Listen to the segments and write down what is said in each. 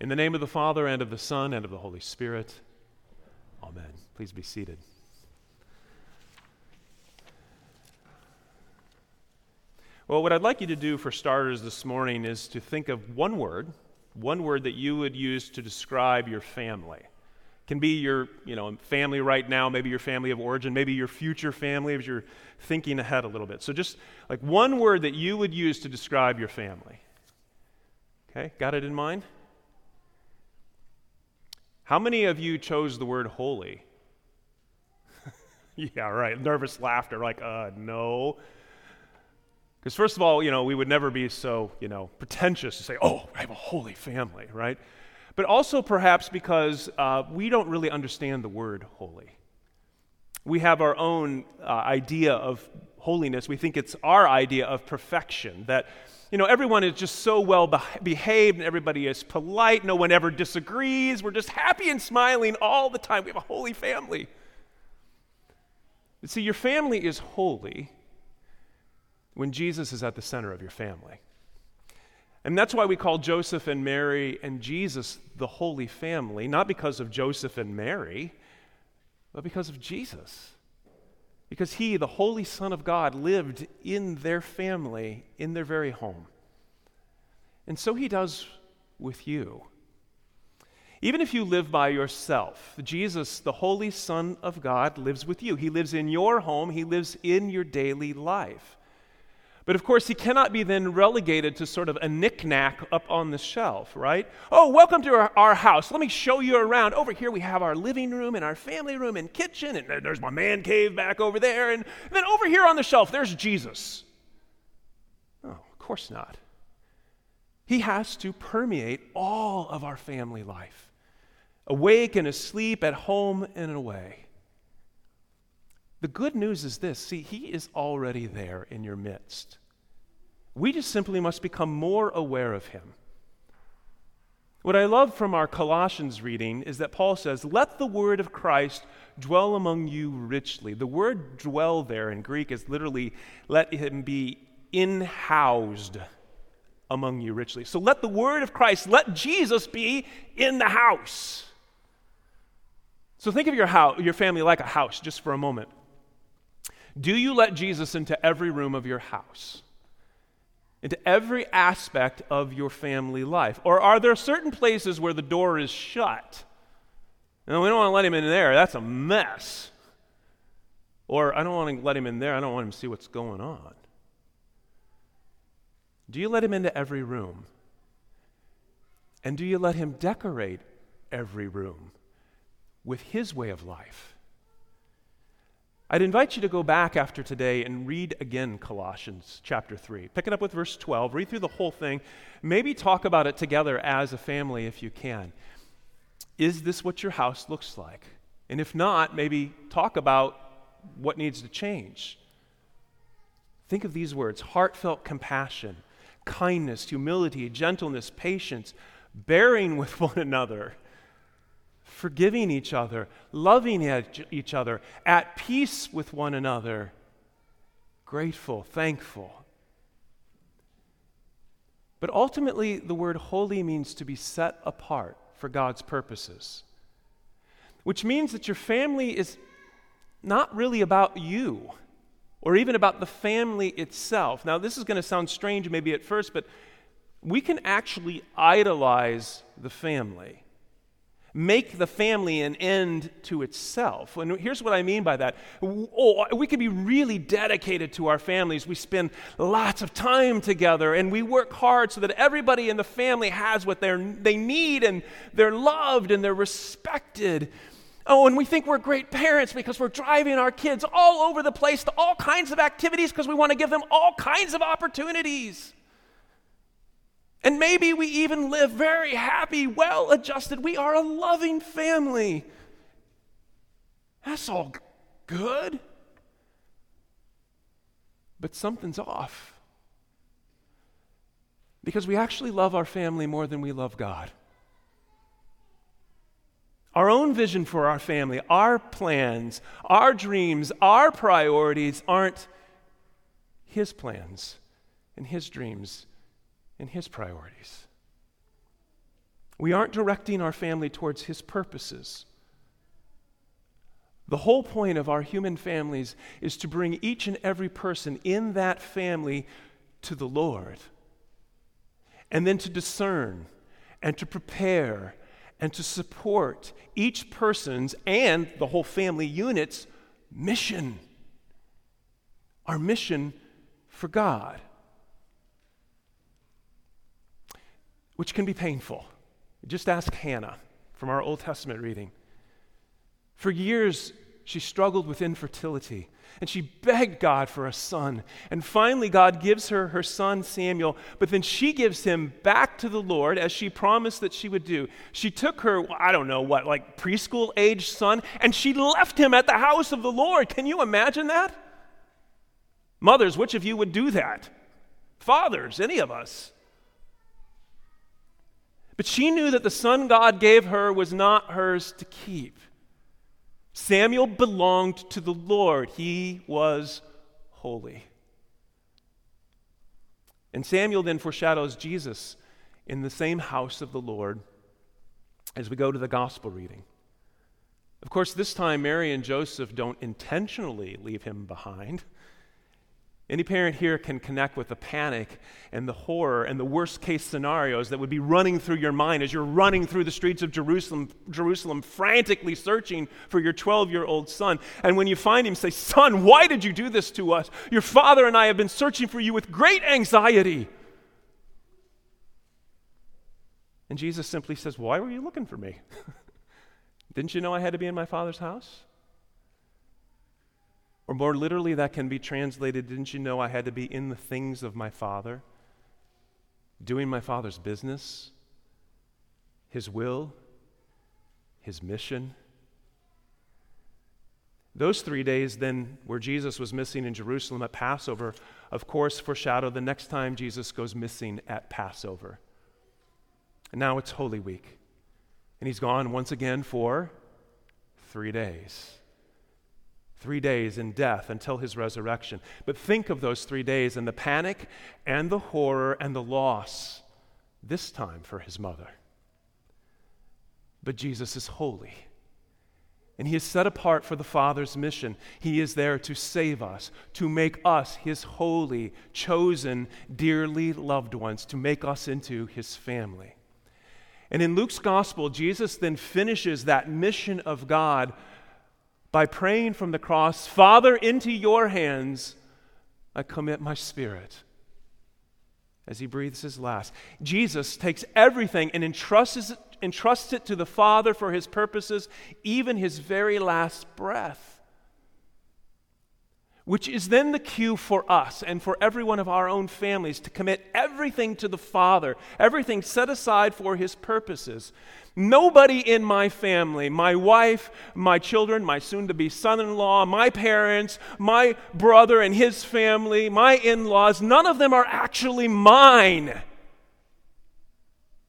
In the name of the Father, and of the Son, and of the Holy Spirit. Amen. Please be seated. Well, what I'd like you to do for starters this morning is to think of one word, one word that you would use to describe your family. Can be your, you know, family right now, maybe your family of origin, maybe your future family as you're thinking ahead a little bit. So just like one word that you would use to describe your family. Okay, got it in mind? How many of you chose the word holy? yeah, right. Nervous laughter, like, uh, no. Because, first of all, you know, we would never be so, you know, pretentious to say, oh, I have a holy family, right? But also perhaps because uh, we don't really understand the word holy. We have our own uh, idea of holiness. We think it's our idea of perfection, that you know, everyone is just so well behaved and everybody is polite. No one ever disagrees. We're just happy and smiling all the time. We have a holy family. But see, your family is holy when Jesus is at the center of your family. And that's why we call Joseph and Mary and Jesus the Holy Family, not because of Joseph and Mary, but because of Jesus. Because he, the Holy Son of God, lived in their family, in their very home. And so he does with you. Even if you live by yourself, Jesus, the Holy Son of God, lives with you. He lives in your home, He lives in your daily life. But of course, he cannot be then relegated to sort of a knickknack up on the shelf, right? Oh, welcome to our, house. Let me show you around. Over here, we have our living room and our family room and kitchen, and there's my man cave back over there. And then over here on the shelf, there's Jesus. Oh, of course not. He has to permeate all of our family life, awake and asleep, at home and away. The good news is this see, He is already there in your midst. We just simply must become more aware of Him. What I love from our Colossians reading is that Paul says, Let the word of Christ dwell among you richly. The word dwell there in Greek is literally, let him be in-housed among you richly. So let the word of Christ, let Jesus be in the house. So think of your house, your family like a house just for a moment. Do you let Jesus into every room of your house? Into every aspect of your family life? Or are there certain places where the door is shut? And we don't want to let him in there. That's a mess. Or I don't want to let him in there. I don't want him to see what's going on. Do you let him into every room? And do you let him decorate every room with his way of life? I'd invite you to go back after today and read again Colossians chapter 3. Pick it up with verse 12, read through the whole thing, maybe talk about it together as a family if you can. Is this what your house looks like? And if not, maybe talk about what needs to change. Think of these words heartfelt compassion, kindness, humility, gentleness, patience, bearing with one another forgiving each other, loving each other, at peace with one another, grateful, thankful. But ultimately, the word holy means to be set apart for God's purposes, which means that your family is not really about you or even about the family itself. Now, this is going to sound strange maybe at first, but we can actually idolize the family make the family an end to itself. And here's what I mean by that. Oh, we can be really dedicated to our families. We spend lots of time together and we work hard so that everybody in the family has what they need and they're loved and they're respected. Oh, and we think we're great parents because we're driving our kids all over the place to all kinds of activities because we want to give them all kinds of opportunities. And maybe we even live very happy, well adjusted. We are a loving family. That's all good. But something's off. Because we actually love our family more than we love God. Our own vision for our family, our plans, our dreams, our priorities aren't His plans and His dreams and his priorities. We aren't directing our family towards His purposes. The whole point of our human families is to bring each and every person in that family to the Lord, and then to discern and to prepare and to support each person's and the whole family unit's mission. Our mission for God, which can be painful. Just ask Hannah from our Old Testament reading. For years, she struggled with infertility and she begged God for a son. And finally, God gives her her son Samuel, but then she gives him back to the Lord as she promised that she would do. She took her, I don't know what, like preschool age son, and she left him at the house of the Lord. Can you imagine that? Mothers, which of you would do that? Fathers, any of us. But she knew that the son God gave her was not hers to keep. Samuel belonged to the Lord, he was holy. And Samuel then foreshadows Jesus in the same house of the Lord as we go to the gospel reading. Of course, this time Mary and Joseph don't intentionally leave him behind. Any parent here can connect with the panic and the horror and the worst case scenarios that would be running through your mind as you're running through the streets of Jerusalem, Jerusalem frantically searching for your 12 year old son. And when you find him, say, Son, why did you do this to us? Your father and I have been searching for you with great anxiety. And Jesus simply says, Why were you looking for me? Didn't you know I had to be in my father's house? Or more literally, that can be translated Didn't you know I had to be in the things of my Father, doing my Father's business, His will, His mission? Those three days, then, where Jesus was missing in Jerusalem at Passover, of course, foreshadow the next time Jesus goes missing at Passover. And now it's Holy Week. And he's gone once again for three days three days in death until his resurrection. But think of those three days and the panic and the horror and the loss, this time for his mother. But Jesus is holy. And he is set apart for the Father's mission. He is there to save us, to make us his holy, chosen, dearly loved ones, to make us into his family. And in Luke's gospel, Jesus then finishes that mission of God by praying from the cross, Father, into your hands I commit my spirit. As he breathes his last, Jesus takes everything and entrusts it, entrusts it to the Father for his purposes, even his very last breath which is then the cue for us and for every one of our own families to commit everything to the Father, everything set aside for His purposes. Nobody in my family, my wife, my children, my soon to be son in law, my parents, my brother and his family, my in laws, none of them are actually mine.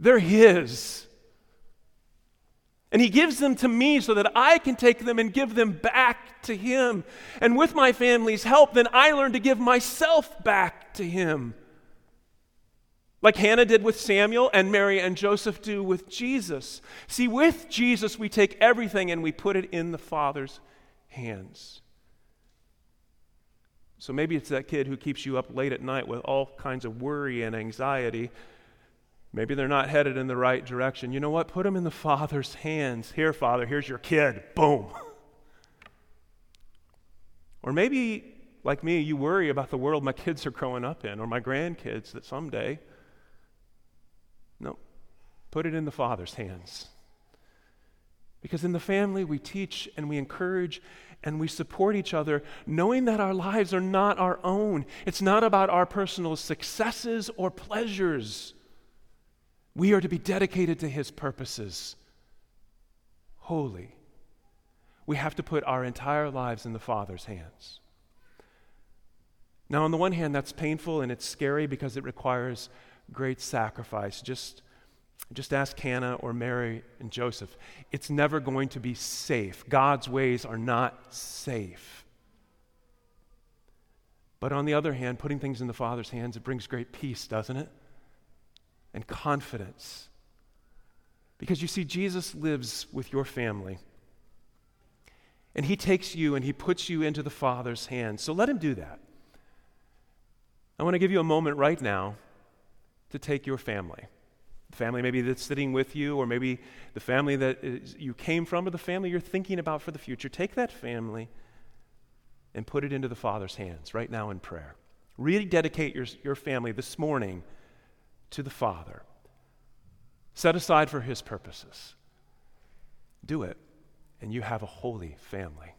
They're His. And he gives them to me so that I can take them and give them back to him. And with my family's help, then I learn to give myself back to him. Like Hannah did with Samuel and Mary and Joseph do with Jesus. See, with Jesus, we take everything and we put it in the Father's hands. So maybe it's that kid who keeps you up late at night with all kinds of worry and anxiety Maybe they're not headed in the right direction. You know what? Put them in the Father's hands. Here, Father, here's your kid. Boom. or maybe, like me, you worry about the world my kids are growing up in or my grandkids that someday. No, put it in the Father's hands. Because in the family, we teach and we encourage and we support each other, knowing that our lives are not our own. It's not about our personal successes or pleasures. We are to be dedicated to His purposes, holy. We have to put our entire lives in the Father's hands. Now, on the one hand, that's painful and it's scary because it requires great sacrifice. Just, just ask Hannah or Mary and Joseph. It's never going to be safe. God's ways are not safe. But on the other hand, putting things in the Father's hands, it brings great peace, doesn't it? And confidence. Because you see, Jesus lives with your family. And he takes you and he puts you into the Father's hands. So let him do that. I want to give you a moment right now to take your family. The family maybe that's sitting with you, or maybe the family that is, you came from, or the family you're thinking about for the future. Take that family and put it into the Father's hands right now in prayer. Rededicate your, your family this morning to the Father. Set aside for His purposes. Do it, and you have a holy family.